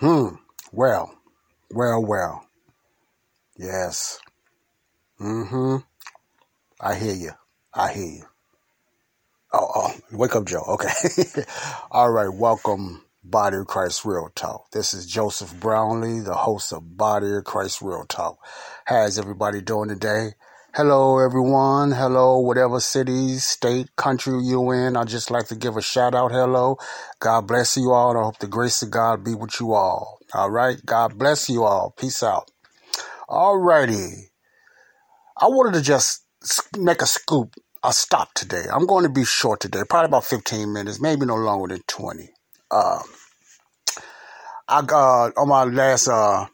Hmm. Well, well, well. Yes. Mm-hmm. I hear you. I hear you. Oh, oh, wake up, Joe. Okay. All right. Welcome, Body of Christ Real Talk. This is Joseph Brownlee, the host of Body of Christ Real Talk. How's everybody doing today? Hello, everyone. Hello, whatever city, state, country you're in. I'd just like to give a shout out. Hello. God bless you all. I hope the grace of God be with you all. All right. God bless you all. Peace out. All righty. I wanted to just make a scoop, a stop today. I'm going to be short today, probably about 15 minutes, maybe no longer than 20. Uh, I got on my last uh,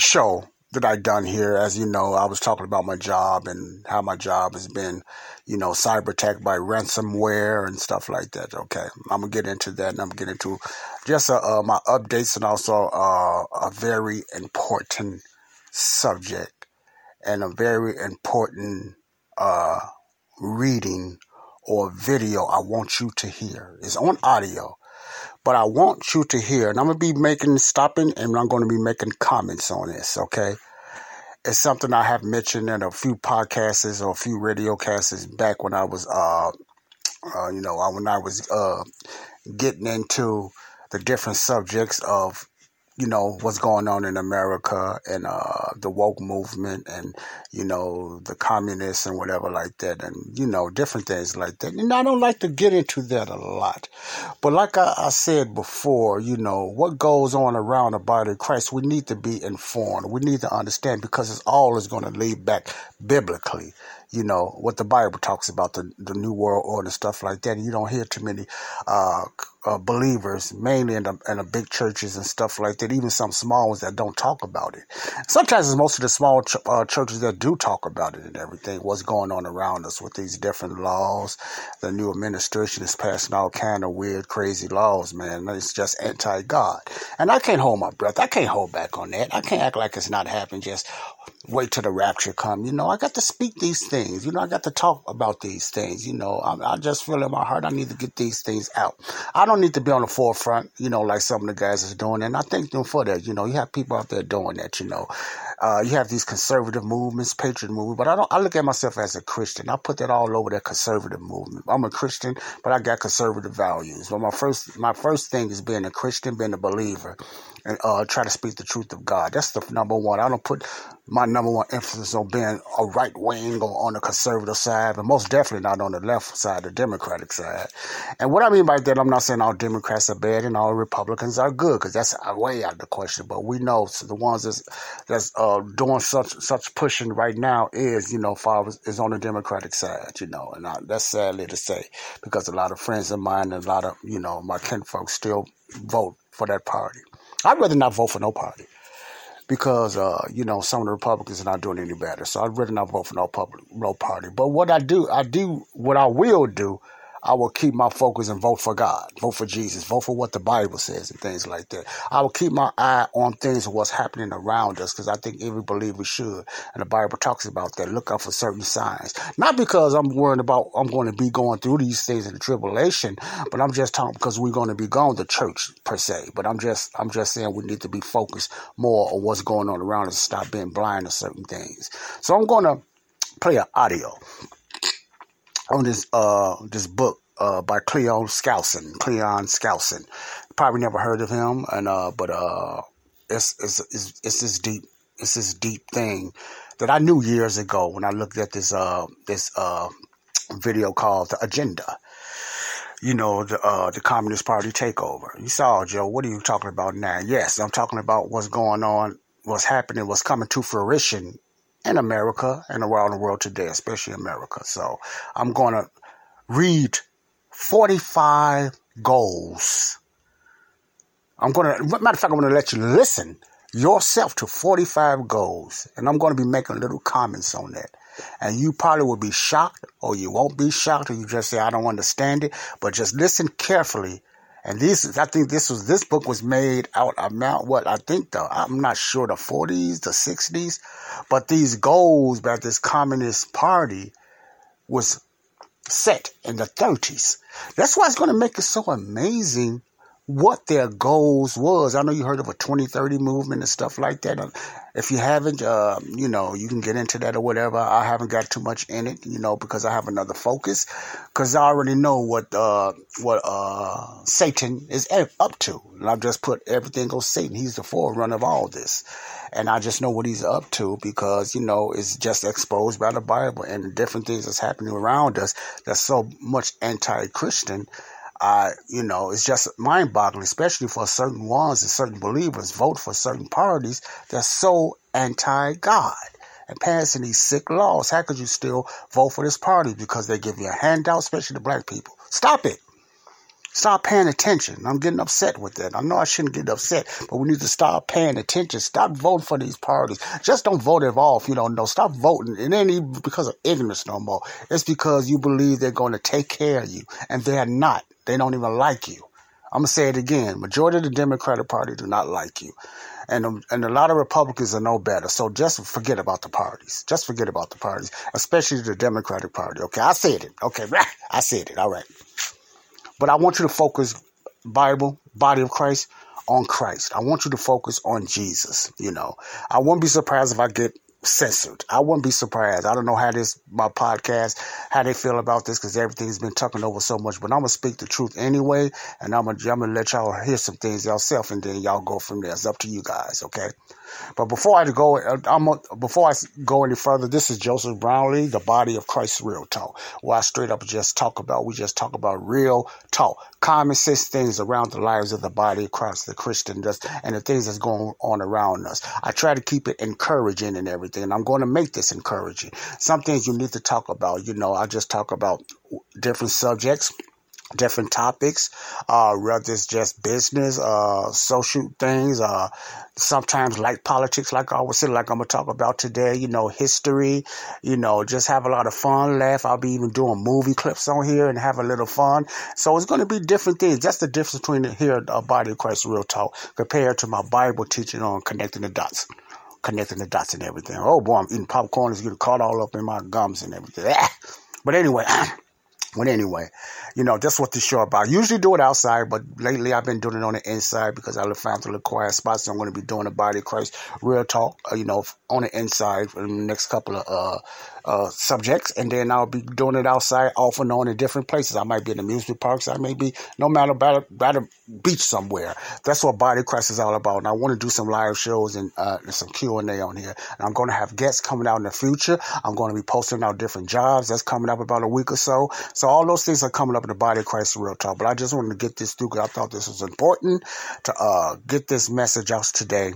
show that I done here, as you know, I was talking about my job and how my job has been, you know, cyber attacked by ransomware and stuff like that. Okay, I'm gonna get into that, and I'm gonna get into just uh, uh, my updates and also uh, a very important subject and a very important uh, reading or video I want you to hear. It's on audio, but I want you to hear, and I'm gonna be making stopping, and I'm gonna be making comments on this. Okay, it's something I have mentioned in a few podcasts or a few radio casts back when I was, uh, uh, you know, when I was uh, getting into the different subjects of you know what's going on in America and uh, the woke movement and you know the communists and whatever like that and you know different things like that. And I don't like to get into that a lot, but like I, I said before, you know what goes on around the body of Christ, we need to be informed. We need to understand because it's all is going to lead back biblically. You know what the Bible talks about the the new world order stuff like that. You don't hear too many uh, uh, believers, mainly in the, in the big churches and stuff like that. Even some small ones that don't talk about it. Sometimes it's most of the small ch- uh, churches that do talk about it and everything. What's going on around us with these different laws? The new administration is passing all kind of weird, crazy laws. Man, it's just anti-God, and I can't hold my breath. I can't hold back on that. I can't act like it's not happening. Just wait till the rapture come. You know, I got to speak these things. You know, I got to talk about these things. You know, I, I just feel in my heart I need to get these things out. I don't need to be on the forefront, you know, like some of the guys is doing. And I thank them for that. You know, you have people out there doing that, you know. Uh, you have these conservative movements, patriot movement, but I don't. I look at myself as a Christian. I put that all over that conservative movement. I'm a Christian, but I got conservative values. But my first, my first thing is being a Christian, being a believer, and uh, try to speak the truth of God. That's the number one. I don't put my number one emphasis on being a right wing or on the conservative side, but most definitely not on the left side, the Democratic side. And what I mean by that, I'm not saying all Democrats are bad and all Republicans are good, because that's way out of the question. But we know so the ones that's that's uh, doing such such pushing right now is, you know, far is on the Democratic side, you know, and I, that's sadly to say, because a lot of friends of mine and a lot of you know my kinfolk still vote for that party. I'd rather not vote for no party because uh, you know some of the Republicans are not doing any better. So I'd rather not vote for no public, no party. But what I do, I do what I will do. I will keep my focus and vote for God, vote for Jesus, vote for what the Bible says and things like that. I will keep my eye on things of what's happening around us because I think every believer should. And the Bible talks about that. Look out for certain signs. Not because I'm worried about I'm going to be going through these things in the tribulation, but I'm just talking because we're going to be going to church per se. But I'm just I'm just saying we need to be focused more on what's going on around us, stop being blind to certain things. So I'm to play an audio on this uh this book uh by Cleon Skousen. Cleon Skousen. Probably never heard of him, and uh but uh it's it's it's, it's this deep it's this deep thing that I knew years ago when I looked at this uh this uh video called The Agenda. You know, the uh the Communist Party takeover. You saw Joe, what are you talking about now? Yes, I'm talking about what's going on, what's happening, what's coming to fruition in America and around the world today, especially America. So I'm going to read 45 goals. I'm going to, matter of fact, I'm going to let you listen yourself to 45 goals. And I'm going to be making little comments on that. And you probably will be shocked or you won't be shocked or you just say, I don't understand it. But just listen carefully. And this, I think this was, this book was made out of Mount, what I think the, I'm not sure the 40s, the 60s, but these goals by this communist party was set in the 30s. That's why it's going to make it so amazing what their goals was. I know you heard of a 2030 movement and stuff like that. If you haven't, uh, you know, you can get into that or whatever. I haven't got too much in it, you know, because I have another focus. Because I already know what uh, what uh, Satan is up to, and I've just put everything on Satan. He's the forerunner of all this, and I just know what he's up to because you know it's just exposed by the Bible and the different things that's happening around us. That's so much anti-Christian I, you know, it's just mind boggling, especially for certain ones and certain believers vote for certain parties that's so anti God and passing these sick laws. How could you still vote for this party because they give you a handout, especially the black people? Stop it. Stop paying attention. I'm getting upset with that. I know I shouldn't get upset, but we need to stop paying attention. Stop voting for these parties. Just don't vote at all if you don't know. Stop voting. It ain't even because of ignorance no more. It's because you believe they're going to take care of you, and they're not. They don't even like you. I'm gonna say it again. Majority of the Democratic Party do not like you, and um, and a lot of Republicans are no better. So just forget about the parties. Just forget about the parties, especially the Democratic Party. Okay, I said it. Okay, I said it. All right. But I want you to focus Bible, body of Christ, on Christ. I want you to focus on Jesus. You know, I won't be surprised if I get censored. I wouldn't be surprised. I don't know how this my podcast how they feel about this because everything's been tucking over so much. But I'm gonna speak the truth anyway, and I'm gonna I'm gonna let y'all hear some things yourself, and then y'all go from there. It's up to you guys, okay? But before I go, I'm before I go any further, this is Joseph Brownlee, the Body of Christ Real Talk, where I straight up just talk about we just talk about real talk, common sense things around the lives of the body of Christ, the Christian, and the things that's going on around us. I try to keep it encouraging and everything, and I'm going to make this encouraging. Some things you need to talk about. You know, I just talk about different subjects different topics, uh, whether it's just business, uh, social things, uh, sometimes like politics, like I was saying, like I'm gonna talk about today, you know, history, you know, just have a lot of fun, laugh. I'll be even doing movie clips on here and have a little fun. So it's gonna be different things. That's the difference between here, a Body of Christ Real Talk, compared to my Bible teaching on connecting the dots connecting the dots and everything. Oh boy, I'm eating popcorn. It's getting caught all up in my gums and everything. But anyway, But anyway, you know, that's what this show about. I usually do it outside, but lately I've been doing it on the inside because I found a little quiet spots. So I'm going to be doing a body Christ real talk, uh, you know, on the inside for the next couple of uh, uh, subjects, and then I'll be doing it outside, off and on in different places. I might be in amusement parks. I may be no matter about about a beach somewhere. That's what Body Christ is all about. And I want to do some live shows and, uh, and some Q and A on here. And I'm going to have guests coming out in the future. I'm going to be posting out different jobs that's coming up about a week or so. So all those things are coming up in the Body Christ Real Talk. But I just wanted to get this through because I thought this was important to uh, get this message out today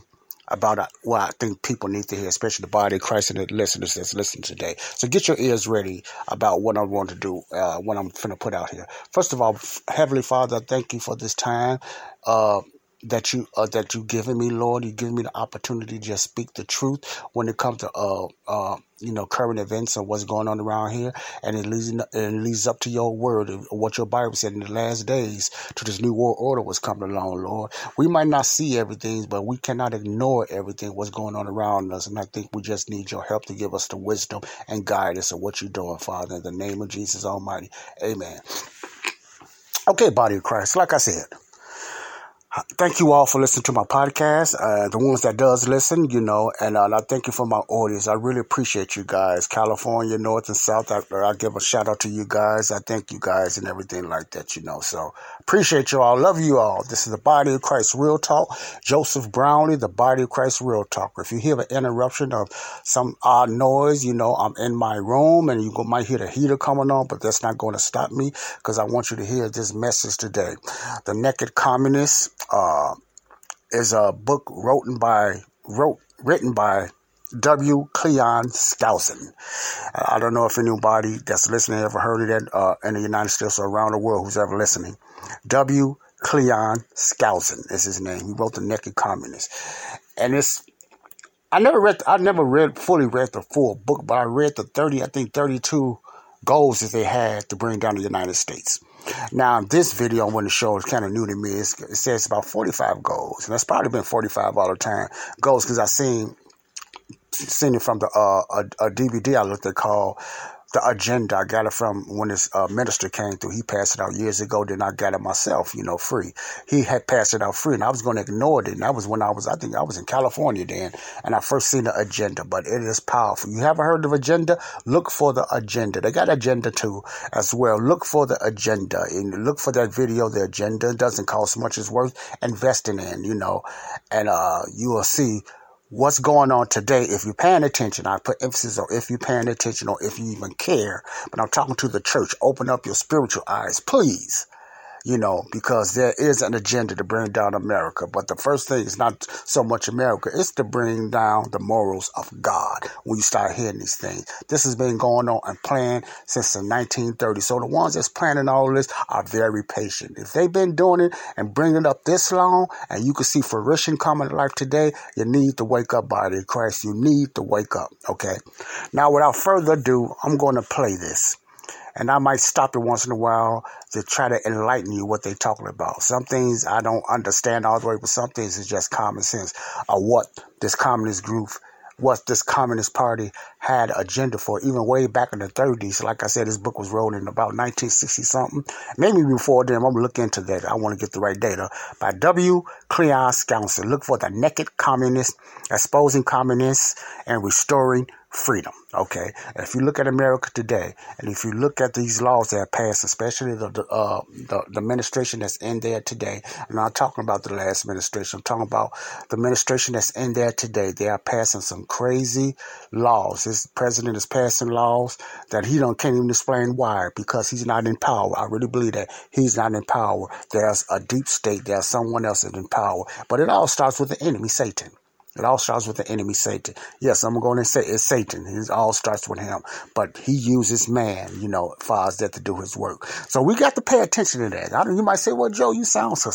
about uh, what I think people need to hear, especially the body of Christ and the listeners that's listening today. So get your ears ready about what I'm going to do, uh, what I'm going to put out here. First of all, Heavenly Father, thank you for this time. Uh, that you uh, that you given me, Lord. You give me the opportunity to just speak the truth when it comes to uh, uh, you know current events and what's going on around here, and it leads it leads up to your word and what your Bible said in the last days to this new world order was coming along, Lord. We might not see everything, but we cannot ignore everything what's going on around us, and I think we just need your help to give us the wisdom and guide us of what you're doing, Father. In the name of Jesus Almighty, Amen. Okay, body of Christ, like I said. Thank you all for listening to my podcast. Uh, the ones that does listen, you know, and uh, I thank you for my audience. I really appreciate you guys, California, North and South. I, I give a shout out to you guys. I thank you guys and everything like that, you know. So appreciate you all. Love you all. This is the Body of Christ Real Talk. Joseph Brownlee, the Body of Christ Real Talk. If you hear an interruption of some odd noise, you know, I'm in my room and you might hear the heater coming on, but that's not going to stop me because I want you to hear this message today. The Naked Communist uh, is a book written by wrote written by W. Cleon Skousen. I don't know if anybody that's listening ever heard of that uh, in the United States or around the world who's ever listening. W. Cleon Skousen is his name. He wrote The Naked Communist. And it's I never read I never read fully read the full book, but I read the 30 I think 32 goals that they had to bring down the United States. Now, this video I want to show is kind of new to me. It's, it says about 45 goals, and that's probably been 45 all the time goals because I seen seen it from the uh, a, a DVD I looked at called the agenda. I got it from when this uh, minister came through. He passed it out years ago. Then I got it myself, you know, free. He had passed it out free, and I was going to ignore it. And that was when I was, I think I was in California then, and I first seen the agenda. But it is powerful. You haven't heard of agenda? Look for the agenda. They got agenda too as well. Look for the agenda and look for that video. The agenda it doesn't cost much. It's worth investing in, you know, and uh, you will see what's going on today if you're paying attention. I put emphasis on if you're paying attention or if you even care. But I'm talking to the church. Open up your spiritual eyes, please you know, because there is an agenda to bring down America. But the first thing is not so much America, it's to bring down the morals of God when you start hearing these things. This has been going on and planned since the 1930s. So the ones that's planning all this are very patient. If they've been doing it and bringing it up this long and you can see fruition coming to life today, you need to wake up, body of Christ. You need to wake up, okay? Now, without further ado, I'm going to play this and I might stop it once in a while to try to enlighten you what they're talking about. Some things I don't understand all the way, but some things is just common sense of what this communist group, what this communist party had agenda for, even way back in the 30s. Like I said, this book was wrote in about 1960 something, maybe before then. I'm gonna look into that. I want to get the right data. By W. Cleon Skousen. Look for the naked communist, exposing communists, and restoring freedom. Okay, if you look at America today, and if you look at these laws that are passed, especially the the, uh, the, the administration that's in there today, I'm not talking about the last administration. I'm talking about the administration that's in there today. They are passing some crazy laws. This president is passing laws that he don't can't even explain why because he's not in power. I really believe that he's not in power. There's a deep state. There's someone else in power, but it all starts with the enemy, Satan. It all starts with the enemy, Satan. Yes, I'm going to say it's Satan. It all starts with him. But he uses man, you know, far as that to do his work. So we got to pay attention to that. I you might say, well, Joe, you sound so.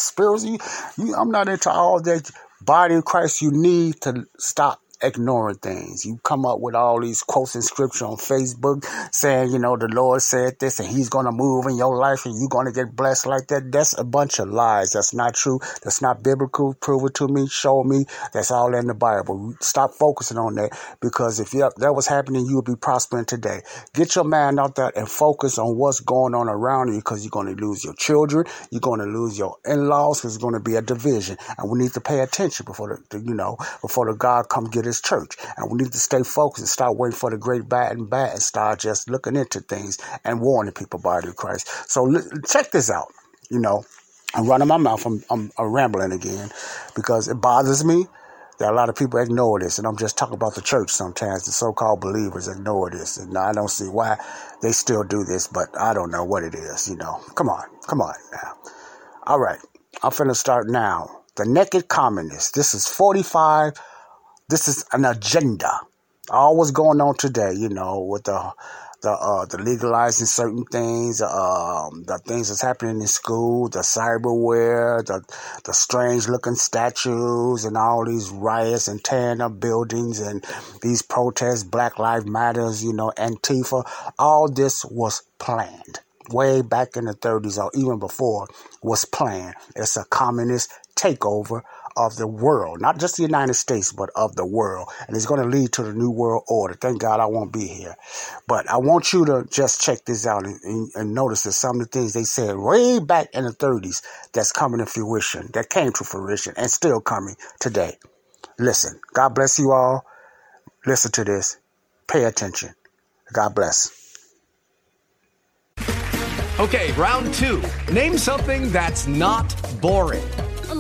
You, you, I'm not into all that. Body of Christ, you need to stop ignoring things. You come up with all these quotes and scripture on Facebook saying, you know, the Lord said this and he's going to move in your life and you're going to get blessed like that. That's a bunch of lies. That's not true. That's not biblical. Prove it to me. Show me. That's all in the Bible. Stop focusing on that because if that was happening, you would be prospering today. Get your mind out there and focus on what's going on around you because you're going to lose your children. You're going to lose your in-laws because it's going to be a division and we need to pay attention before the, you know, before the God come get church. And we need to stay focused and start waiting for the great bad and bad and start just looking into things and warning people about the Christ. So check this out. You know, I'm running my mouth. I'm, I'm, I'm rambling again because it bothers me that a lot of people ignore this. And I'm just talking about the church sometimes. The so-called believers ignore this. And I don't see why they still do this, but I don't know what it is, you know. Come on. Come on now. All right. I'm finna start now. The Naked Communist. This is 45 this is an agenda. All what's going on today, you know, with the the uh, the legalizing certain things, um, the things that's happening in school, the cyberware, the the strange looking statues, and all these riots and tearing up buildings and these protests, Black Lives Matters, you know, Antifa. All this was planned way back in the 30s or even before was planned. It's a communist takeover of the world, not just the United States, but of the world. And it's going to lead to the New World Order. Thank God I won't be here. But I want you to just check this out and, and, and notice that some of the things they said way back in the 30s that's coming to fruition, that came to fruition and still coming today. Listen, God bless you all. Listen to this. Pay attention. God bless. Okay, round two. Name something that's not boring.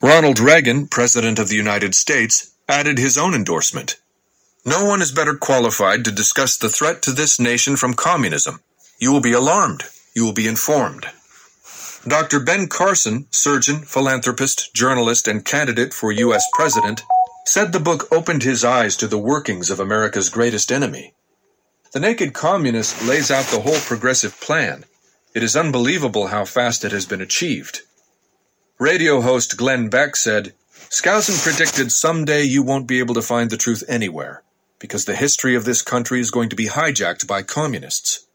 Ronald Reagan, President of the United States, added his own endorsement. No one is better qualified to discuss the threat to this nation from communism. You will be alarmed. You will be informed. Dr. Ben Carson, surgeon, philanthropist, journalist, and candidate for U.S. President, said the book opened his eyes to the workings of America's greatest enemy. The Naked Communist lays out the whole progressive plan. It is unbelievable how fast it has been achieved. Radio host Glenn Beck said, Skousen predicted someday you won't be able to find the truth anywhere, because the history of this country is going to be hijacked by communists.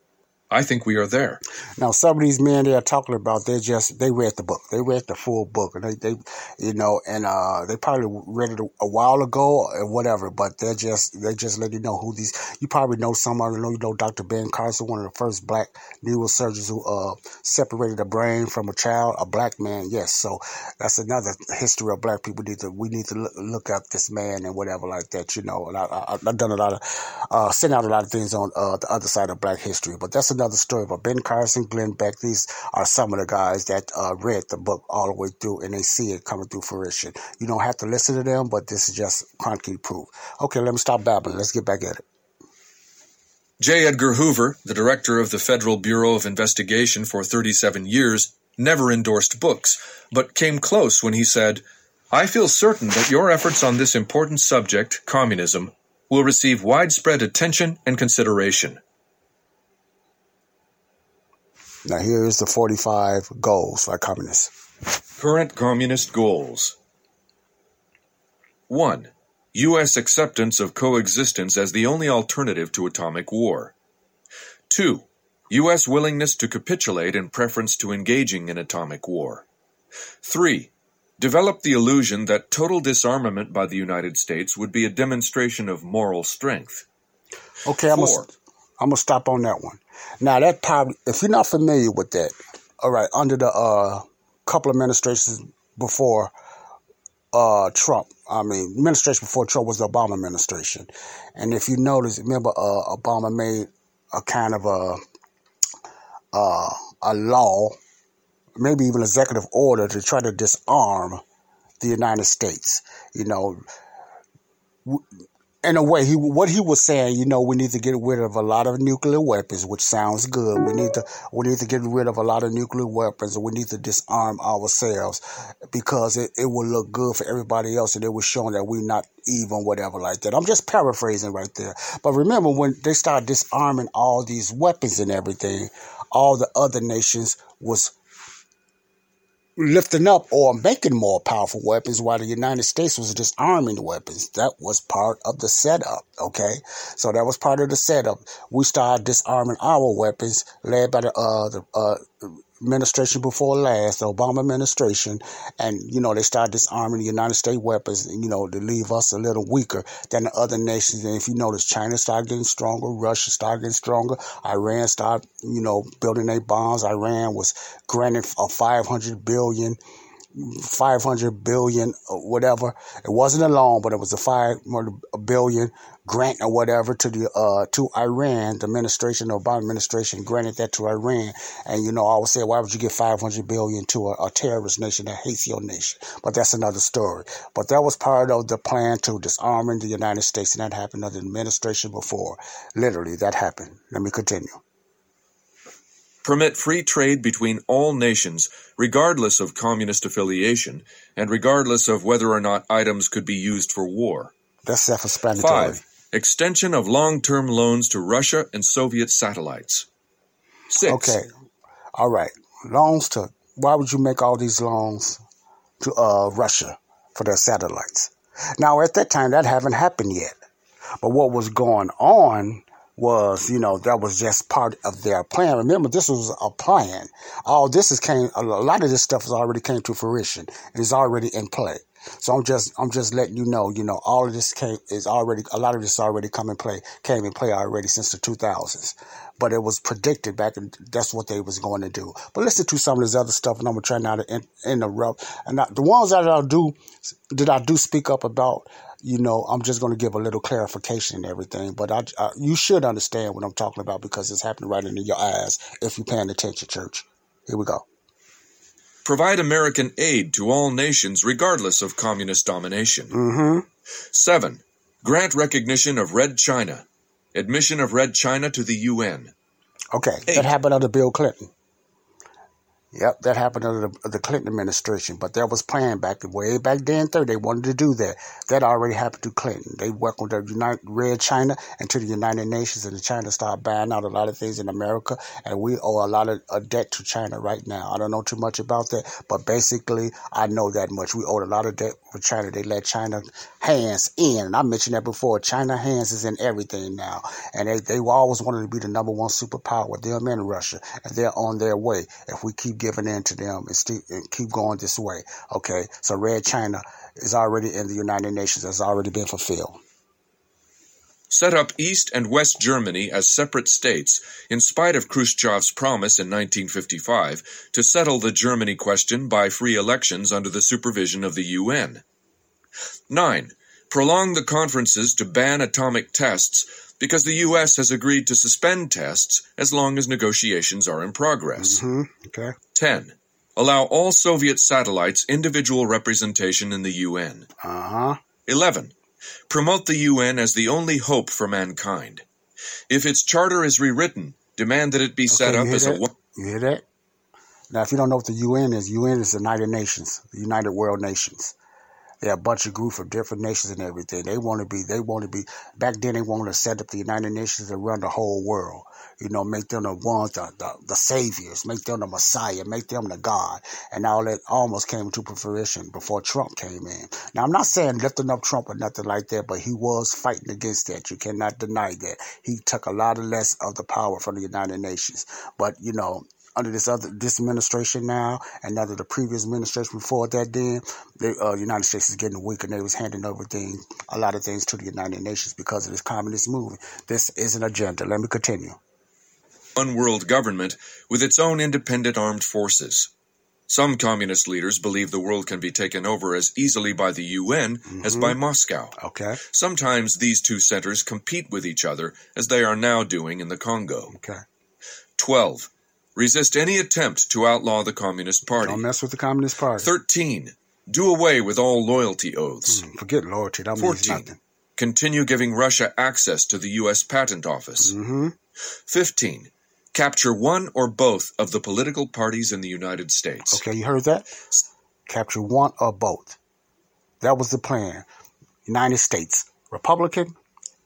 I think we are there. Now, some of these men they are talking about, they just they read the book, they read the full book, and they, they you know, and uh, they probably read it a, while ago or whatever. But they're just they just let you know who these. You probably know somebody. Know you know Dr. Ben Carson, one of the first black neurosurgeons who uh, separated a brain from a child, a black man. Yes, so that's another history of black people. Need to we need to look, up this man and whatever like that. You know, and I, I, I've done a lot of uh, sent out a lot of things on uh, the other side of black history, but that's another story. But Ben Carson, Glenn Beck, these are some of the guys that uh, read the book all the way through and they see it coming through fruition. You don't have to listen to them, but this is just concrete proof. Okay, let me stop babbling. Let's get back at it. J. Edgar Hoover, the director of the Federal Bureau of Investigation for 37 years, never endorsed books, but came close when he said, I feel certain that your efforts on this important subject, communism, will receive widespread attention and consideration. Now, here is the 45 goals for communists. Current communist goals 1. U.S. acceptance of coexistence as the only alternative to atomic war. 2. U.S. willingness to capitulate in preference to engaging in atomic war. 3. Develop the illusion that total disarmament by the United States would be a demonstration of moral strength. Okay, I'm Four. I'm gonna stop on that one. Now that probably, if you're not familiar with that, all right, under the uh, couple of administrations before uh, Trump, I mean, administration before Trump was the Obama administration, and if you notice, remember, uh, Obama made a kind of a uh, a law, maybe even executive order to try to disarm the United States. You know, in a way, he what he was saying, you know, we need to get rid of a lot of nuclear weapons, which sounds good. We need to we need to get rid of a lot of nuclear weapons, and we need to disarm ourselves because it, it will look good for everybody else, and it was showing that we're not even, whatever like that. I'm just paraphrasing right there. But remember, when they started disarming all these weapons and everything, all the other nations was lifting up or making more powerful weapons while the United States was disarming the weapons. That was part of the setup, okay? So that was part of the setup. We started disarming our weapons led by the, uh, the, uh, administration before last, the Obama administration, and you know they started disarming the United States weapons, you know, to leave us a little weaker than the other nations. And if you notice, China started getting stronger, Russia started getting stronger, Iran started, you know, building their bombs. Iran was granted a 500 billion 500 billion or whatever. It wasn't a loan, but it was a five a billion grant or whatever to the uh to Iran. The administration, the Obama administration granted that to Iran. And you know, I would say, why would you give 500 billion to a, a terrorist nation that hates your nation? But that's another story. But that was part of the plan to disarming the United States, and that happened under the administration before. Literally, that happened. Let me continue. Permit free trade between all nations, regardless of communist affiliation, and regardless of whether or not items could be used for war. That's self-explanatory. 5. Extension of long term loans to Russia and Soviet satellites. 6. Okay. All right. Loans to why would you make all these loans to uh, Russia for their satellites? Now at that time that haven't happened yet. But what was going on was, you know, that was just part of their plan. Remember, this was a plan. All this is came, a lot of this stuff has already came to fruition It is already in play. So I'm just I'm just letting you know, you know, all of this came is already a lot of this already come in play came in play already since the 2000s. But it was predicted back, and that's what they was going to do. But listen to some of this other stuff, and I'm gonna try not to in, interrupt. And I, the ones that I do that I do speak up about, you know, I'm just going to give a little clarification and everything. But I, I, you should understand what I'm talking about because it's happening right in your eyes if you're paying attention, church. Here we go. Provide American aid to all nations regardless of communist domination. Mm-hmm. 7. Grant recognition of Red China. Admission of Red China to the UN. Okay, Eight. that happened under Bill Clinton. Yep, that happened under the, the Clinton administration, but that was planned back way back then. Third, they wanted to do that. That already happened to Clinton. They welcomed the United Red China into the United Nations, and China started buying out a lot of things in America, and we owe a lot of a debt to China right now. I don't know too much about that, but basically, I know that much. We owe a lot of debt for China. They let China hands in, and I mentioned that before. China hands is in everything now, and they they always wanted to be the number one superpower. Them and Russia, and they're on their way. If we keep giving in to them and, st- and keep going this way. Okay, so Red China is already in the United Nations, has already been fulfilled. Set up East and West Germany as separate states, in spite of Khrushchev's promise in 1955 to settle the Germany question by free elections under the supervision of the UN. 9. Prolong the conferences to ban atomic tests because the U.S. has agreed to suspend tests as long as negotiations are in progress. hmm Okay. 10. Allow all Soviet satellites individual representation in the UN. Uh huh. 11. Promote the UN as the only hope for mankind. If its charter is rewritten, demand that it be set up as a that? one- You hear that? Now, if you don't know what the UN is, UN is the United Nations, the United World Nations. They're a bunch of groups of different nations and everything. They want to be, they want to be, back then they wanted to set up the United Nations to run the whole world. You know, make them the ones, the, the, the saviors, make them the Messiah, make them the God. And all that almost came to fruition before Trump came in. Now, I'm not saying lifting up Trump or nothing like that, but he was fighting against that. You cannot deny that. He took a lot of less of the power from the United Nations. But, you know, under this other this administration now and under the previous administration before that then the uh, United States is getting weaker. they was handing over things a lot of things to the United Nations because of this communist movement. This is an agenda. Let me continue. one world government with its own independent armed forces. Some communist leaders believe the world can be taken over as easily by the UN as by Moscow. Okay. Sometimes these two centers compete with each other, as they are now doing in the Congo. Okay. 12. Resist any attempt to outlaw the Communist Party. Don't mess with the Communist Party. 13. Do away with all loyalty oaths. Hmm, Forget loyalty. That means 14. nothing. Continue giving Russia access to the U.S. Patent Office. hmm 15. Capture one or both of the political parties in the United States. Okay, you heard that? Capture one or both. That was the plan. United States, Republican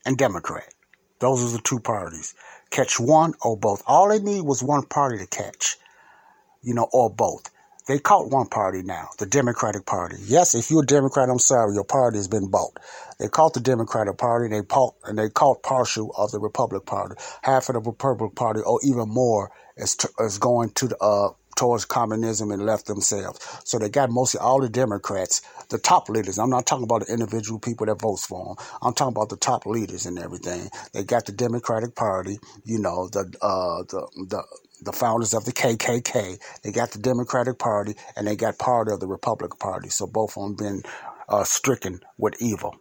and Democrat. Those are the two parties. Catch one or both. All they need was one party to catch, you know, or both. They caught one party now, the Democratic Party. Yes, if you're a Democrat, I'm sorry, your party has been bought. They caught the Democratic Party, and they caught, and they caught partial of the Republican Party. Half of the Republican Party, or even more, is, is going to the, uh, towards communism and left themselves. So they got mostly all the Democrats, the top leaders. I'm not talking about the individual people that votes for them. I'm talking about the top leaders and everything. They got the Democratic Party, you know, the uh, the the the founders of the KKK. They got the Democratic Party and they got part of the Republican Party. So both of them been uh, stricken with evil.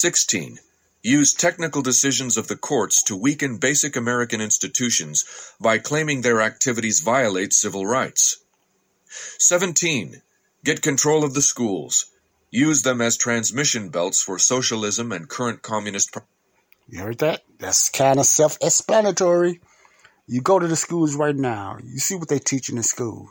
16. Use technical decisions of the courts to weaken basic American institutions by claiming their activities violate civil rights. 17. Get control of the schools. Use them as transmission belts for socialism and current communist. Pro- You heard that? That's kind of self-explanatory. You go to the schools right now. You see what they teaching in schools.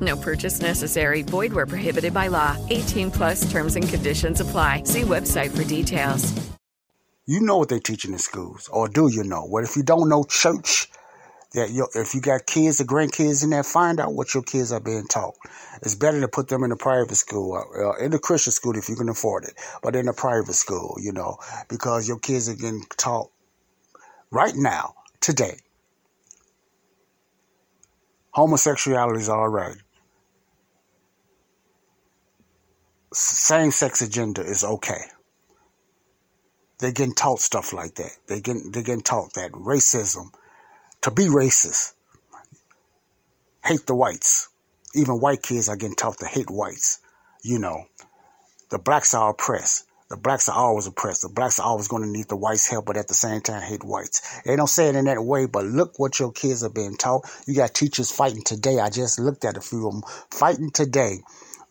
No purchase necessary. Void where prohibited by law. 18 plus terms and conditions apply. See website for details. You know what they're teaching in schools, or do you know? Well, if you don't know church, that if you got kids or grandkids in there, find out what your kids are being taught. It's better to put them in a private school, uh, in a Christian school if you can afford it, but in a private school, you know, because your kids are getting taught right now, today. Homosexuality is all right. Same sex agenda is okay. They're getting taught stuff like that. They getting they're getting taught that racism, to be racist, hate the whites. Even white kids are getting taught to hate whites. You know, the blacks are oppressed. The blacks are always oppressed. The blacks are always going to need the whites' help, but at the same time hate whites. They don't say it in that way, but look what your kids are being taught. You got teachers fighting today. I just looked at a few of them fighting today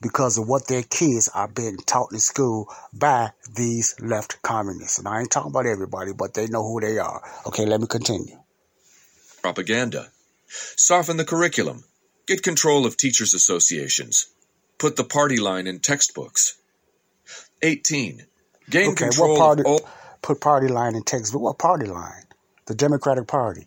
because of what their kids are being taught in school by these left communists. And I ain't talking about everybody, but they know who they are. Okay, let me continue. Propaganda. Soften the curriculum. Get control of teachers' associations. Put the party line in textbooks. 18. Gain Okay, control what party? all. Put party line in text. But what party line? The Democratic Party.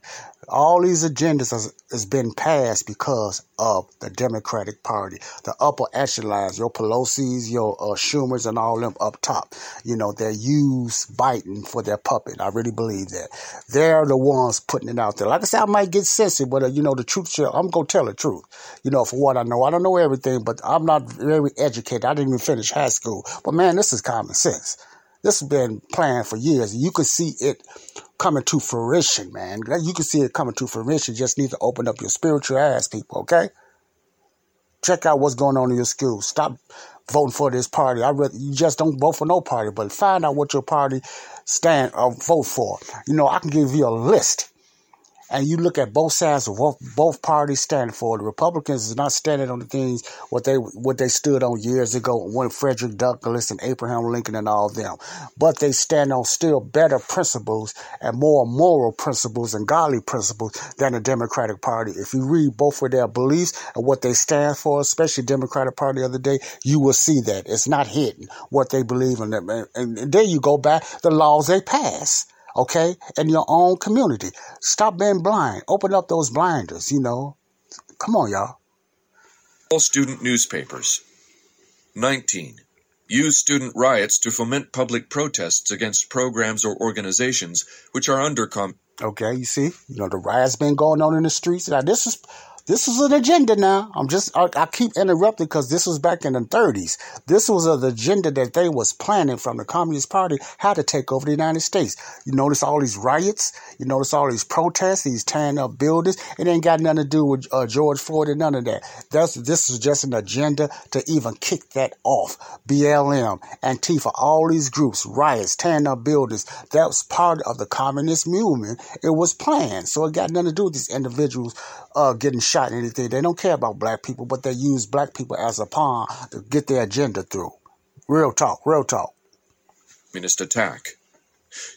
All these agendas has, has been passed because of the Democratic Party. The upper echelons, your Pelosi's, your uh, Schumers, and all them up top. You know, they use Biden for their puppet. I really believe that. They're the ones putting it out there. Like I said, I might get sensitive, but uh, you know, the truth, I'm going to tell the truth. You know, for what I know. I don't know everything, but I'm not very educated. I didn't even finish high school. But man, this is common sense. This has been planned for years. You could see it coming to fruition, man. You can see it coming to fruition. You just need to open up your spiritual eyes, people, okay? Check out what's going on in your school. Stop voting for this party. I rather you just don't vote for no party, but find out what your party stand or vote for. You know, I can give you a list and you look at both sides of what both parties stand for. The Republicans is not standing on the things what they what they stood on years ago when Frederick Douglass and Abraham Lincoln and all them, but they stand on still better principles and more moral principles and godly principles than the Democratic Party. If you read both of their beliefs and what they stand for, especially Democratic Party the other day, you will see that it's not hidden what they believe in. And, and, and then you go back the laws they pass okay, in your own community. Stop being blind. Open up those blinders, you know. Come on, y'all. all student newspapers. 19. Use student riots to foment public protests against programs or organizations which are under com- Okay, you see, you know the riots been going on in the streets. Now this is this is an agenda. Now I'm just I, I keep interrupting because this was back in the 30s. This was an agenda that they was planning from the Communist Party how to take over the United States. You notice all these riots. You notice all these protests, these tearing up buildings. It ain't got nothing to do with uh, George Floyd and none of that. That's this is just an agenda to even kick that off. BLM, Antifa, all these groups, riots, tearing up buildings. That was part of the communist movement. It was planned, so it got nothing to do with these individuals uh, getting shot anything. They don't care about black people, but they use black people as a pawn to get their agenda through. Real talk, real talk. communist attack.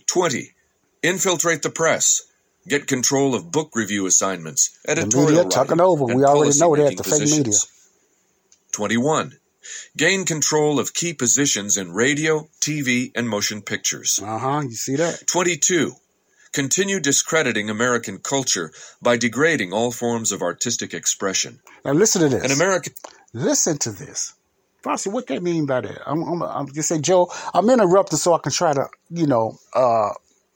20. Infiltrate the press. Get control of book review assignments, editorial media writing, tucking over. We already know that, the fake media. positions. 21. Gain control of key positions in radio, TV, and motion pictures. Uh huh. You see that? 22. Continue discrediting American culture by degrading all forms of artistic expression. Now listen to this. An American Listen to this. Fossey, what they mean by that? I'm, I'm, I'm just say, Joe, I'm interrupting so I can try to, you know, uh,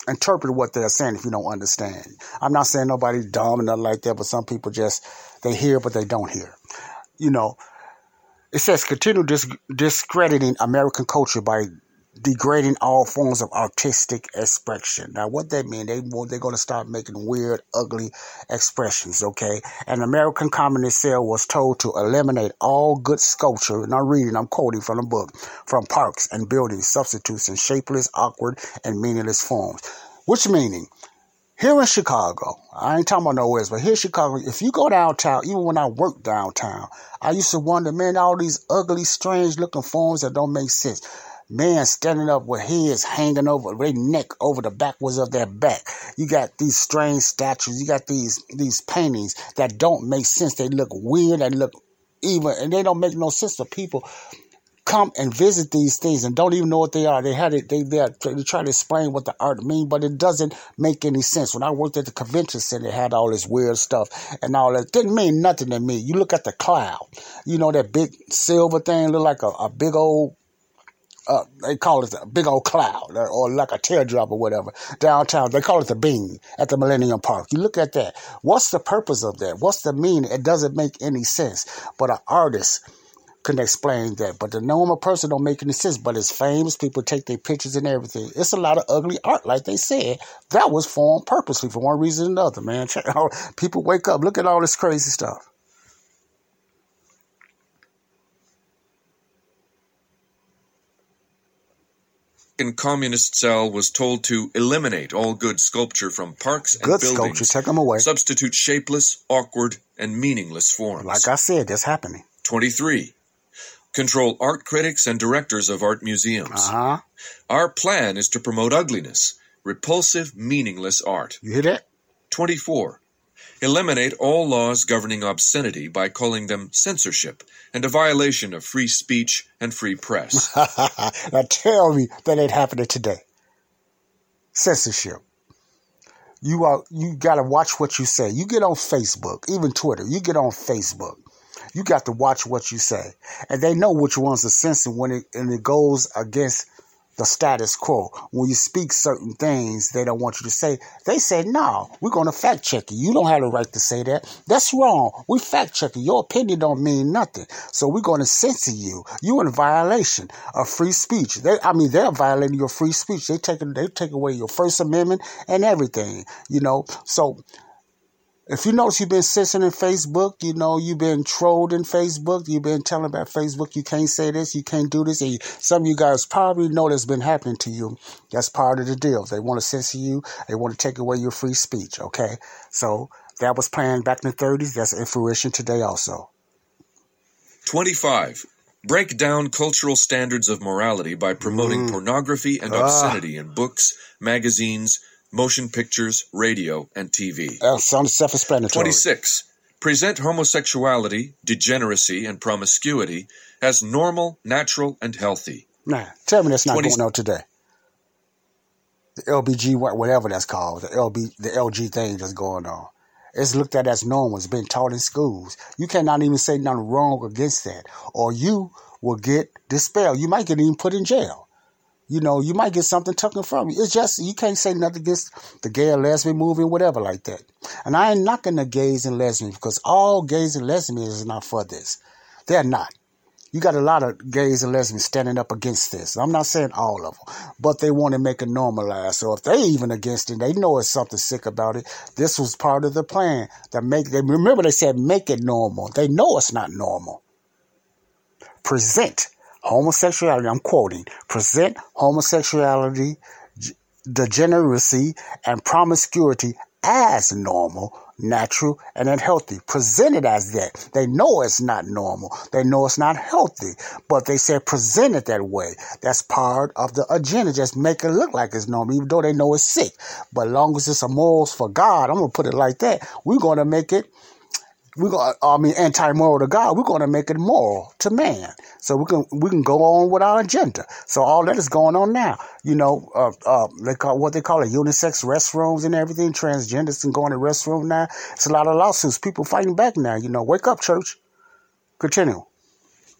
interpret what they're saying if you don't understand. I'm not saying nobody's dumb and nothing like that, but some people just, they hear, but they don't hear. You know, it says continue dis- discrediting American culture by degrading all forms of artistic expression. Now, what that mean? They they're going to start making weird, ugly expressions. Okay, an American communist cell was told to eliminate all good sculpture. And I'm reading, I'm quoting from the book, from parks and buildings, substitutes in shapeless, awkward, and meaningless forms. Which meaning? Here in Chicago, I ain't talking about nowhere else, but here in Chicago, if you go downtown, even when I worked downtown, I used to wonder, man, all these ugly, strange looking forms that don't make sense man standing up with heads hanging over their neck over the backwards of their back. You got these strange statues. You got these these paintings that don't make sense. They look weird. They look even, and they don't make no sense to people. Come and visit these things and don't even know what they are. They had it. They they, they try to explain what the art mean, but it doesn't make any sense. When I worked at the convention center, they had all this weird stuff and all that. Didn't mean nothing to me. You look at the cloud. You know that big silver thing look like a, a big old uh, they call it a big old cloud or, or, like a teardrop or whatever downtown. They call it the bean at the Millennium Park. You look at that. What's the purpose of that? What's the meaning? It doesn't make any sense. But an artist can explain that. But the normal person don't make any sense. But it's famous. People take their pictures and everything. It's a lot of ugly art, like they said. That was formed purposely for one reason or another, man. People wake up, look at all this crazy stuff. Communist cell was told to eliminate all good sculpture from parks and good buildings. Sculpture, take them away. Substitute shapeless, awkward, and meaningless forms. Like I said, that's happening. 23. Control art critics and directors of art museums. Uh-huh. Our plan is to promote ugliness, repulsive, meaningless art. You hear that? 24. Eliminate all laws governing obscenity by calling them censorship and a violation of free speech and free press. now tell me that ain't happening today. Censorship. You are you gotta watch what you say. You get on Facebook, even Twitter, you get on Facebook. You got to watch what you say. And they know which ones are censored when it and it goes against the status quo. When you speak certain things they don't want you to say, they say, no, we're going to fact check you. You don't have the right to say that. That's wrong. We fact check you. Your opinion don't mean nothing. So we're going to censor you. You're in violation of free speech. They, I mean, they're violating your free speech. They take, they take away your First Amendment and everything, you know. So if you notice you've been censoring Facebook, you know, you've been trolled in Facebook, you've been telling about Facebook, you can't say this, you can't do this. And some of you guys probably know that's been happening to you. That's part of the deal. They want to censor you, they want to take away your free speech, okay? So that was planned back in the 30s. That's in fruition today also. 25. Break down cultural standards of morality by promoting mm. pornography and obscenity ah. in books, magazines, motion pictures, radio, and TV. That sounds self-explanatory. 26. Present homosexuality, degeneracy, and promiscuity as normal, natural, and healthy. Nah, tell me that's not 20... going on today. The LBG, whatever that's called, the LB, the LG thing that's going on. It's looked at as normal. It's been taught in schools. You cannot even say nothing wrong against that, or you will get dispelled. You might get even put in jail you know, you might get something taken from you. It's just you can't say nothing against the gay or lesbian movie, whatever like that. And I ain't knocking the gays and lesbians because all gays and lesbians is not for this. They're not. You got a lot of gays and lesbians standing up against this. I'm not saying all of them, but they want to make it normalized. So if they even against it, they know it's something sick about it. This was part of the plan that make. They remember they said make it normal. They know it's not normal. Present homosexuality, I'm quoting, present homosexuality, degeneracy, and promiscuity as normal, natural, and unhealthy. Presented as that. They know it's not normal. They know it's not healthy, but they say present it that way. That's part of the agenda. Just make it look like it's normal, even though they know it's sick. But long as it's a morals for God, I'm going to put it like that. We're going to make it we're going to, I mean anti-moral to God, we're going to make it moral to man. So we can we can go on with our agenda. So all that is going on now. You know, uh, uh, they call what they call it unisex restrooms and everything. Transgenders can go in the restroom now. It's a lot of lawsuits. People fighting back now. You know, wake up, church. Continue.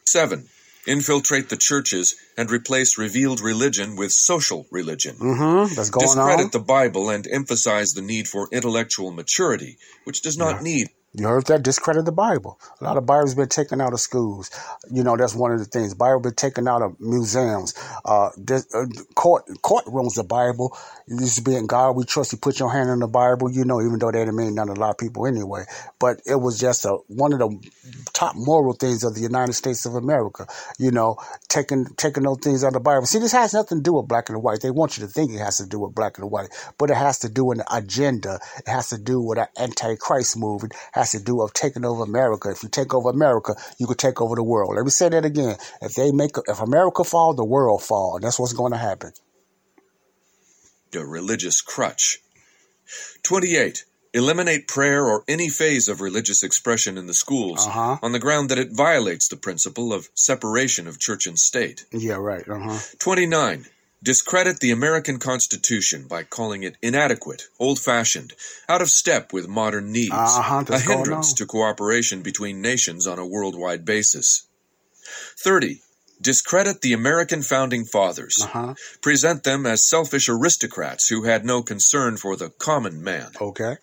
Seven. Infiltrate the churches and replace revealed religion with social religion. Mm-hmm. That's going Discredit on. the Bible and emphasize the need for intellectual maturity, which does not yeah. need You heard that? Discredit the Bible. A lot of Bible's been taken out of schools. You know, that's one of the things. Bible been taken out of museums. Uh, uh court courtrooms. The Bible it used to be in God we trust. You put your hand on the Bible. You know, even though that didn't mean none to a lot of people anyway. But it was just a one of the top moral things of the United States of America. You know, taking taking those things out of the Bible. See, this has nothing to do with black and white. They want you to think it has to do with black and white, but it has to do with an agenda. It has to do with an antichrist movement has to do of taking over America. If you take over America, you could take over the world. Let me say that again. If they make, if America fall, the world fall. And that's what's going to happen. A religious crutch. 28. Eliminate prayer or any phase of religious expression in the schools Uh-huh. on the ground that it violates the principle of separation of church and state. Yeah, right. Uh huh. 29. Discredit the American Constitution by calling it inadequate, old fashioned, out of step with modern needs, Uh-huh, a hindrance to cooperation between nations on a worldwide basis. 30. Discredit the American founding fathers. Uh-huh. Present them as selfish aristocrats who had no concern for the common man. Okay.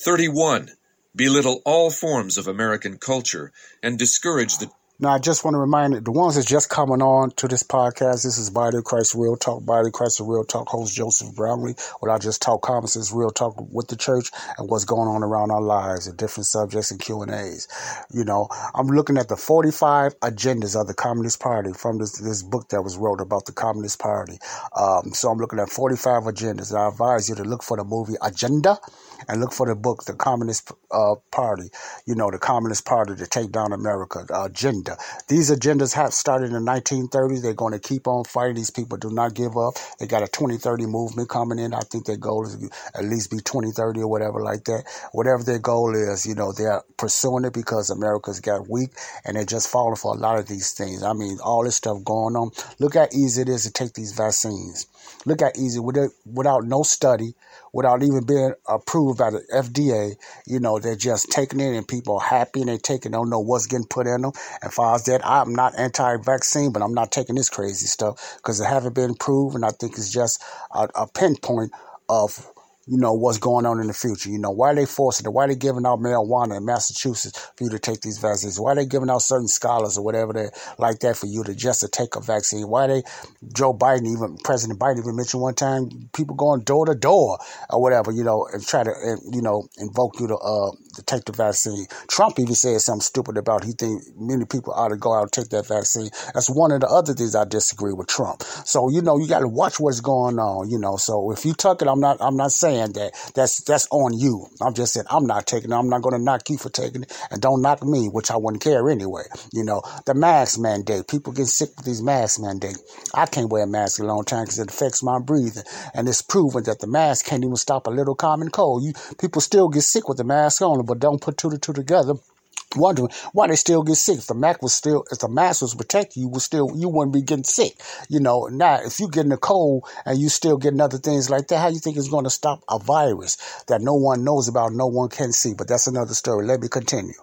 31. Belittle all forms of American culture and discourage the Now, I just want to remind the ones that's just coming on to this podcast, this is Body of Christ Real Talk. Body of Christ Real Talk host Joseph Brownlee. What I just talk comments is real talk with the church and what's going on around our lives and different subjects and Q and A's. You know, I'm looking at the 45 agendas of the Communist Party from this this book that was wrote about the Communist Party. Um, so I'm looking at 45 agendas. And I advise you to look for the movie Agenda and look for the book, The Communist uh, Party. You know, the Communist Party to take down America. The agenda. These agendas have started in the 1930s. They're going to keep on fighting. These people do not give up. They got a 2030 movement coming in. I think their goal is at least be 2030 or whatever like that. Whatever their goal is, you know, they're pursuing it because America's got weak and they're just falling for a lot of these things. I mean, all this stuff going on. Look how easy it is to take these vaccines. Look how easy without, without no study, without even being approved by the FDA. You know, they're just taking it and people are happy and they take it, don't know what's getting put in them. And far as that, I'm not anti-vaccine, but I'm not taking this crazy stuff because it haven't been proven. And I think it's just a, a pinpoint of you know what's going on in the future. You know why are they forcing it? Why are they giving out marijuana in Massachusetts for you to take these vaccines? Why are they giving out certain scholars or whatever they like that for you to just to take a vaccine? Why they Joe Biden even President Biden even mentioned one time people going door to door or whatever you know and try to and, you know invoke you to uh to take the vaccine. Trump even said something stupid about he think many people ought to go out and take that vaccine. That's one of the other things I disagree with Trump. So you know you got to watch what's going on. You know so if you tuck it, I'm not I'm not saying that that's that's on you. I'm just saying I'm not taking it. I'm not going to knock you for taking it, and don't knock me, which I wouldn't care anyway. You know the mask mandate. People get sick with these mask mandate. I can't wear a mask a long time because it affects my breathing, and it's proven that the mask can't even stop a little common cold. You people still get sick with the mask on, but don't put two to two together wondering why they still get sick. If the mask was still, if the mask was protecting you, would still you wouldn't be getting sick. You know, now if you getting a cold and you still getting other things like that, how you think it's going to stop a virus that no one knows about, no one can see? But that's another story. Let me continue.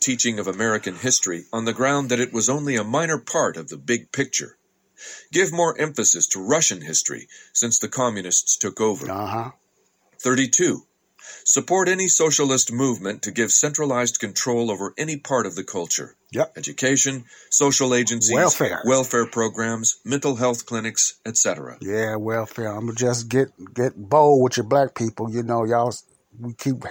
teaching of American history on the ground that it was only a minor part of the big picture. Give more emphasis to Russian history since the communists took over. Uh huh. 32. Support any socialist movement to give centralized control over any part of the culture. Yep. Education, social agencies, Welfare. welfare programs, mental health clinics, etc. Yeah, welfare. I'm just get get bold with your black people. You know, y'all. We keep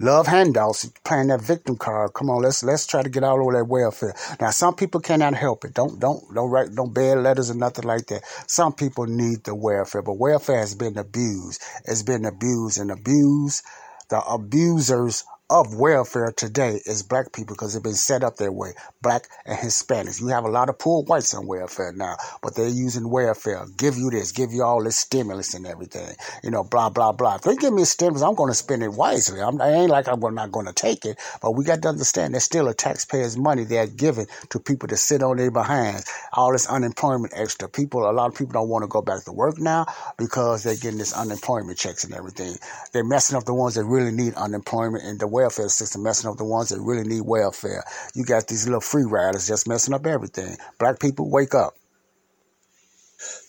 love handouts, playing that victim card. Come on, let's let's try to get all over that welfare. Now, some people cannot help it. Don't don't don't write don't bad letters or nothing like that. Some people need the welfare, but welfare has been abused. It's been abused and abused. The abusers of welfare today is black people because they've been set up that way. Black and Hispanics. You have a lot of poor whites on welfare now, but they're using welfare. Give you this, give you all this stimulus and everything. You know, blah, blah, blah. If they give me stimulus, I'm going to spend it wisely. I'm, I ain't like I'm not going to take it, but we got to understand there's still a taxpayer's money they're giving to people to sit on their behinds. All this unemployment extra. People, a lot of people don't want to go back to work now because they're getting this unemployment checks and everything. They're messing up the ones that really need unemployment and the welfare system messing up the ones that really need welfare. You got these little free riders just messing up everything. Black people, wake up.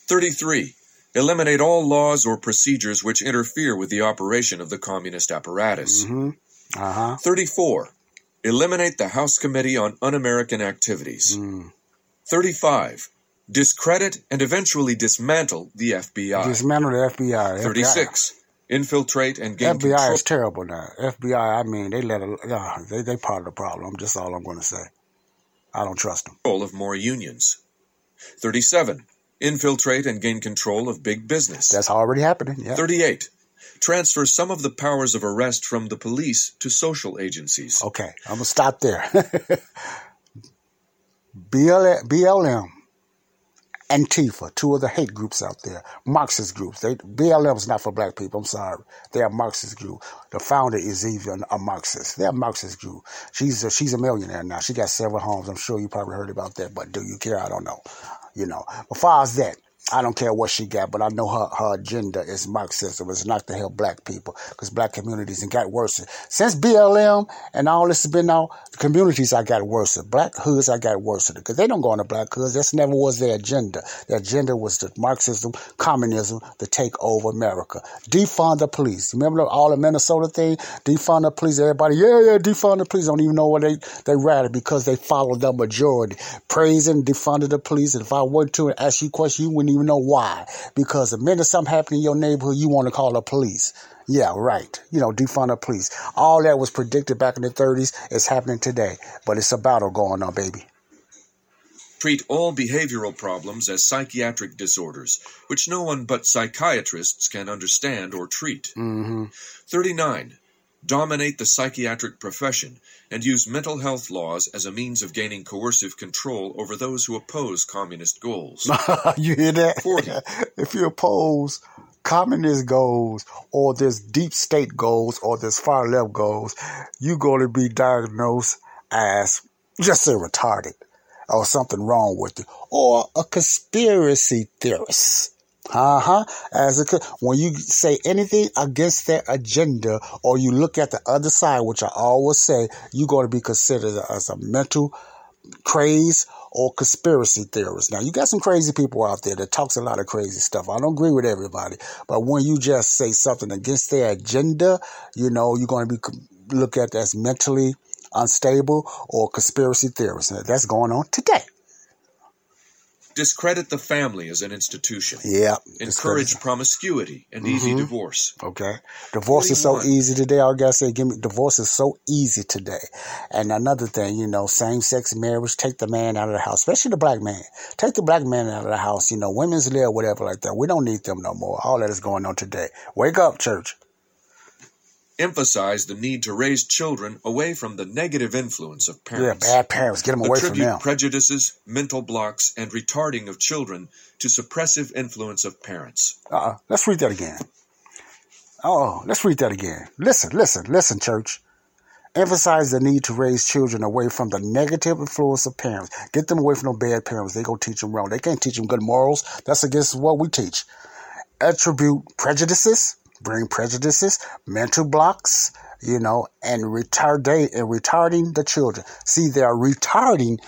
33. Eliminate all laws or procedures which interfere with the operation of the communist apparatus. hmm Uh-huh. 34. Eliminate the House Committee on Un-American Activities. Mm. 35. Discredit and eventually dismantle the FBI. Dismantle the FBI. 36. Infiltrate and gain FBI control. is terrible now. FBI, I mean, they let a, uh, they they part of the problem. Just all I'm going to say. I don't trust them. control of more unions. 37. Infiltrate and gain control of big business. That's already happening. Yeah. 38. Transfer some of the powers of arrest from the police to social agencies. Okay, I'm gonna stop there. BL, BLM, Antifa, two of the hate groups out there, Marxist groups. They BLM is not for black people. I'm sorry, they are a Marxist group. The founder is even a Marxist. They're a Marxist group. She's a, she's a millionaire now. She got several homes. I'm sure you probably heard about that, but do you care? I don't know. You know, as far as that. I don't care what she got, but I know her, her agenda is Marxism. It's not to help black people because black communities and got worse. Since BLM and all this has been out, the communities I got worse. Black hoods I got worse because they don't go into black hoods. That's never was their agenda. Their agenda was the Marxism, communism, to take over America. Defund the police. Remember all the Minnesota thing? Defund the police. Everybody, yeah, yeah, defund the police. Don't even know what they, they ratted because they followed the majority. Praising, defunded the police. And if I were to ask you a question, you wouldn't even know why. Because the minute something happened in your neighborhood, you want to call the police. Yeah, right. You know, defund the police. All that was predicted back in the 30s is happening today. But it's a battle going on, baby. Treat all behavioral problems as psychiatric disorders, which no one but psychiatrists can understand or treat. Mm-hmm. 39. Dominate the psychiatric profession and use mental health laws as a means of gaining coercive control over those who oppose communist goals. you hear that? 40. if you oppose communist goals or this deep state goals or this far left goals, you're going to be diagnosed as just say retarded or something wrong with you or a conspiracy theorist. Uh huh. As a, when you say anything against their agenda, or you look at the other side, which I always say, you're going to be considered as a mental craze or conspiracy theorist. Now, you got some crazy people out there that talks a lot of crazy stuff. I don't agree with everybody, but when you just say something against their agenda, you know, you're going to be looked at as mentally unstable or conspiracy theorist. Now, that's going on today. Discredit the family as an institution. Yeah. Encourage promiscuity and easy Mhm. divorce. Okay. Divorce is so 41. easy today. I gotta say, give me divorce is so easy today. And another thing, you know, same sex marriage, take the man out of the house, especially the black man. Take the black man out of the house. You know, women's live, whatever like that. We don't need them no more. All that is going on today. Wake up, church. Emphasize the need to raise children away from the negative influence of parents. Yeah, bad parents. Get them away from Attribute them. prejudices, mental blocks, and retarding of children to suppressive influence of parents. Uh-uh. Let's read that again. Oh, let's read that again. Listen, listen, listen, church. Emphasize the need to raise children away from the negative influence of parents. Get them away from no bad parents. They go teach them wrong. They can't teach them good morals. That's against what we teach. Attribute prejudices, bring prejudices, mental blocks, you know, and retardate and retarding the children. See, they are retarding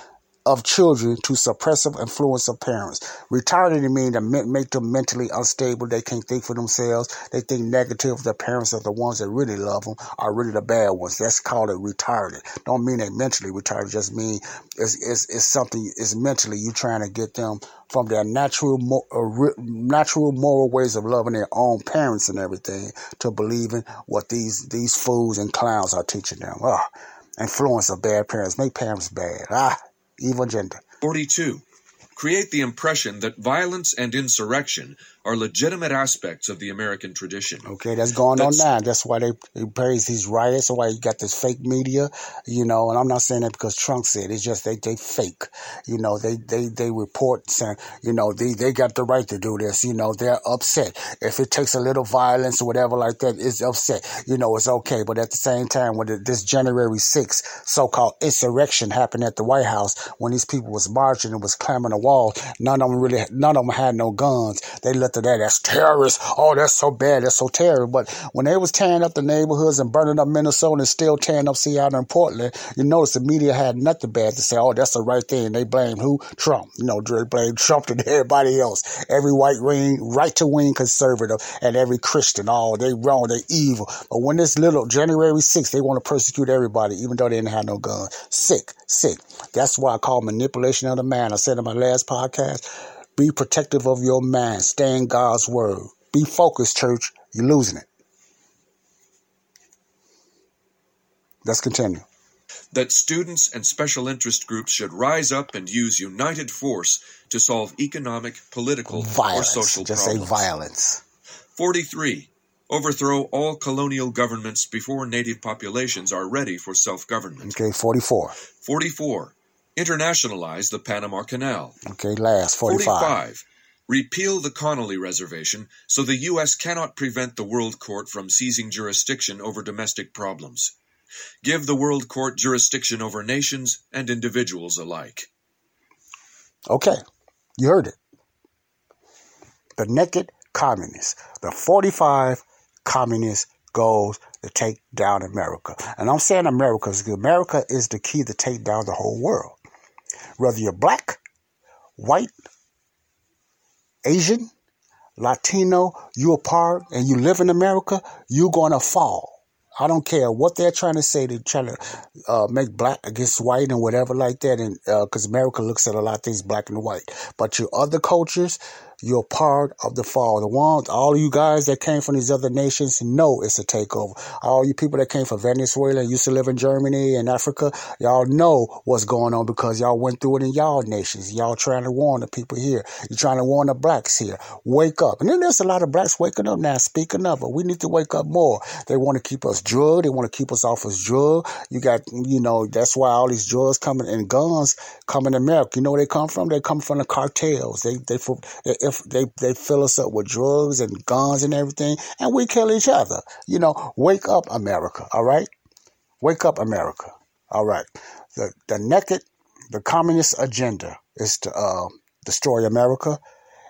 of children to suppressive influence of parents. Retarded mean to make them mentally unstable. They can't think for themselves. They think negative. The parents are the ones that really love them are really the bad ones. That's called it retarded. Don't mean they mentally retarded. Just mean it's, it's, it's something, it's mentally you trying to get them from their natural, uh, natural moral ways of loving their own parents and everything to believing what these, these fools and clowns are teaching them. Ugh. Influence of bad parents. Make parents bad. Ah, evil gender. 42. Create the impression that violence and insurrection are legitimate aspects of the American tradition. Okay, that's going That's- on now. That's why they, they praise these riots and why you got this fake media, you know, and I'm not saying that because Trump said it's just they, they fake. You know, they, they, they report saying, you know, they, they got the right to do this, you know, they're upset. If it takes a little violence or whatever like that, it's upset. You know, it's okay. But at the same time, when this January 6th so-called insurrection happened at the White House, when these people was marching and was climbing the wall, none of them really, none of them had no guns. They let after that, that's terrorists. Oh, that's so bad. That's so terrible. But when they was tearing up the neighborhoods and burning up Minnesota and still tearing up Seattle and Portland, you notice the media had nothing bad to say. Oh, that's the right thing. They blame who? Trump. You know, they blame Trump and everybody else. Every white wing, right to wing conservative and every Christian. Oh, they wrong. They evil. But when this little January 6th, they want to persecute everybody, even though they didn't have no guns. Sick, sick. That's why I call manipulation of the man. I said in my last podcast, be protective of your mind. Stay in God's word. Be focused, church. You're losing it. Let's continue. That students and special interest groups should rise up and use united force to solve economic, political, violence. or social Just problems. Just say violence. 43. Overthrow all colonial governments before native populations are ready for self government. Okay, 44. 44. Internationalize the Panama Canal. Okay, last 45. 45. Repeal the Connally Reservation so the U.S. cannot prevent the World Court from seizing jurisdiction over domestic problems. Give the World Court jurisdiction over nations and individuals alike. Okay, you heard it. The naked communists, the 45 communist goals to take down America. And I'm saying America because America is the key to take down the whole world. Whether you're black, white, Asian, Latino, you a part and you live in America, you're going to fall. I don't care what they're trying to say. They're trying to uh, make black against white and whatever like that. And because uh, America looks at a lot of things black and white, but your other cultures, you're part of the fall. The ones, all you guys that came from these other nations know it's a takeover. All you people that came from Venezuela and used to live in Germany and Africa, y'all know what's going on because y'all went through it in y'all nations. Y'all trying to warn the people here. You're trying to warn the blacks here. Wake up. And then there's a lot of blacks waking up now, speaking up, but we need to wake up more. They want to keep us drug. They want to keep us off as drug. You got, you know, that's why all these drugs coming and guns coming in America. You know where they come from? They come from the cartels. They, they, they if they they fill us up with drugs and guns and everything, and we kill each other. You know, wake up, America. All right, wake up, America. All right, the the naked, the communist agenda is to uh, destroy America.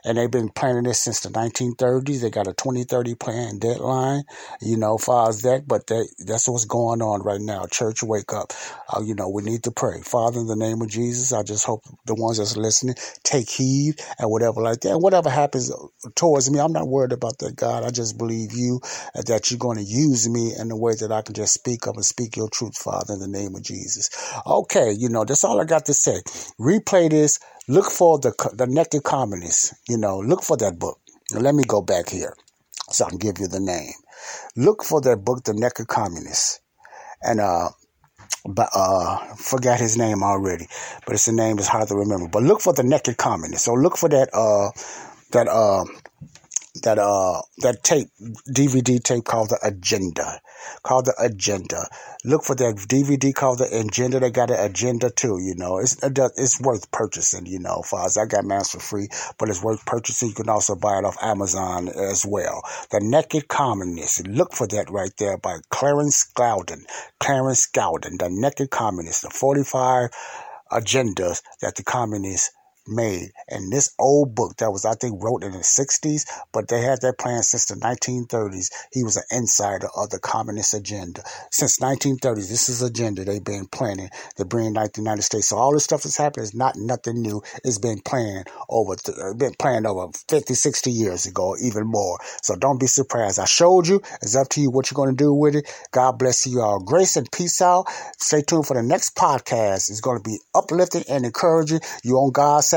And they've been planning this since the 1930s. They got a 2030 plan deadline, you know, far as that. But they, that's what's going on right now. Church, wake up. Uh, you know, we need to pray. Father, in the name of Jesus, I just hope the ones that's listening take heed and whatever like that. Whatever happens towards me, I'm not worried about that, God. I just believe you that you're going to use me in a way that I can just speak up and speak your truth, Father, in the name of Jesus. Okay, you know, that's all I got to say. Replay this. Look for the the Naked Communists. You know, look for that book. Let me go back here so I can give you the name. Look for that book, The Naked Communists. And uh but uh forgot his name already. But it's the name is hard to remember. But look for the Naked Communists. So look for that uh that uh that uh that tape DVD tape called the Agenda, called the Agenda. Look for that DVD called the Agenda. They got an agenda too. You know, it's it's worth purchasing. You know, as I got mine for free, but it's worth purchasing. You can also buy it off Amazon as well. The Naked Communist. Look for that right there by Clarence Gowden. Clarence Gowden, the Naked Communist. The forty five agendas that the communists made And this old book that was, I think, wrote in the 60s, but they had that plan since the 1930s. He was an insider of the communist agenda. Since 1930s, this is agenda they've been planning to bring back the United States. So all this stuff that's happening is not nothing new. It's been planned over, uh, been planned over 50, 60 years ago, even more. So don't be surprised. I showed you. It's up to you what you're going to do with it. God bless you all. Grace and peace out. Stay tuned for the next podcast. It's going to be uplifting and encouraging. You on God's side.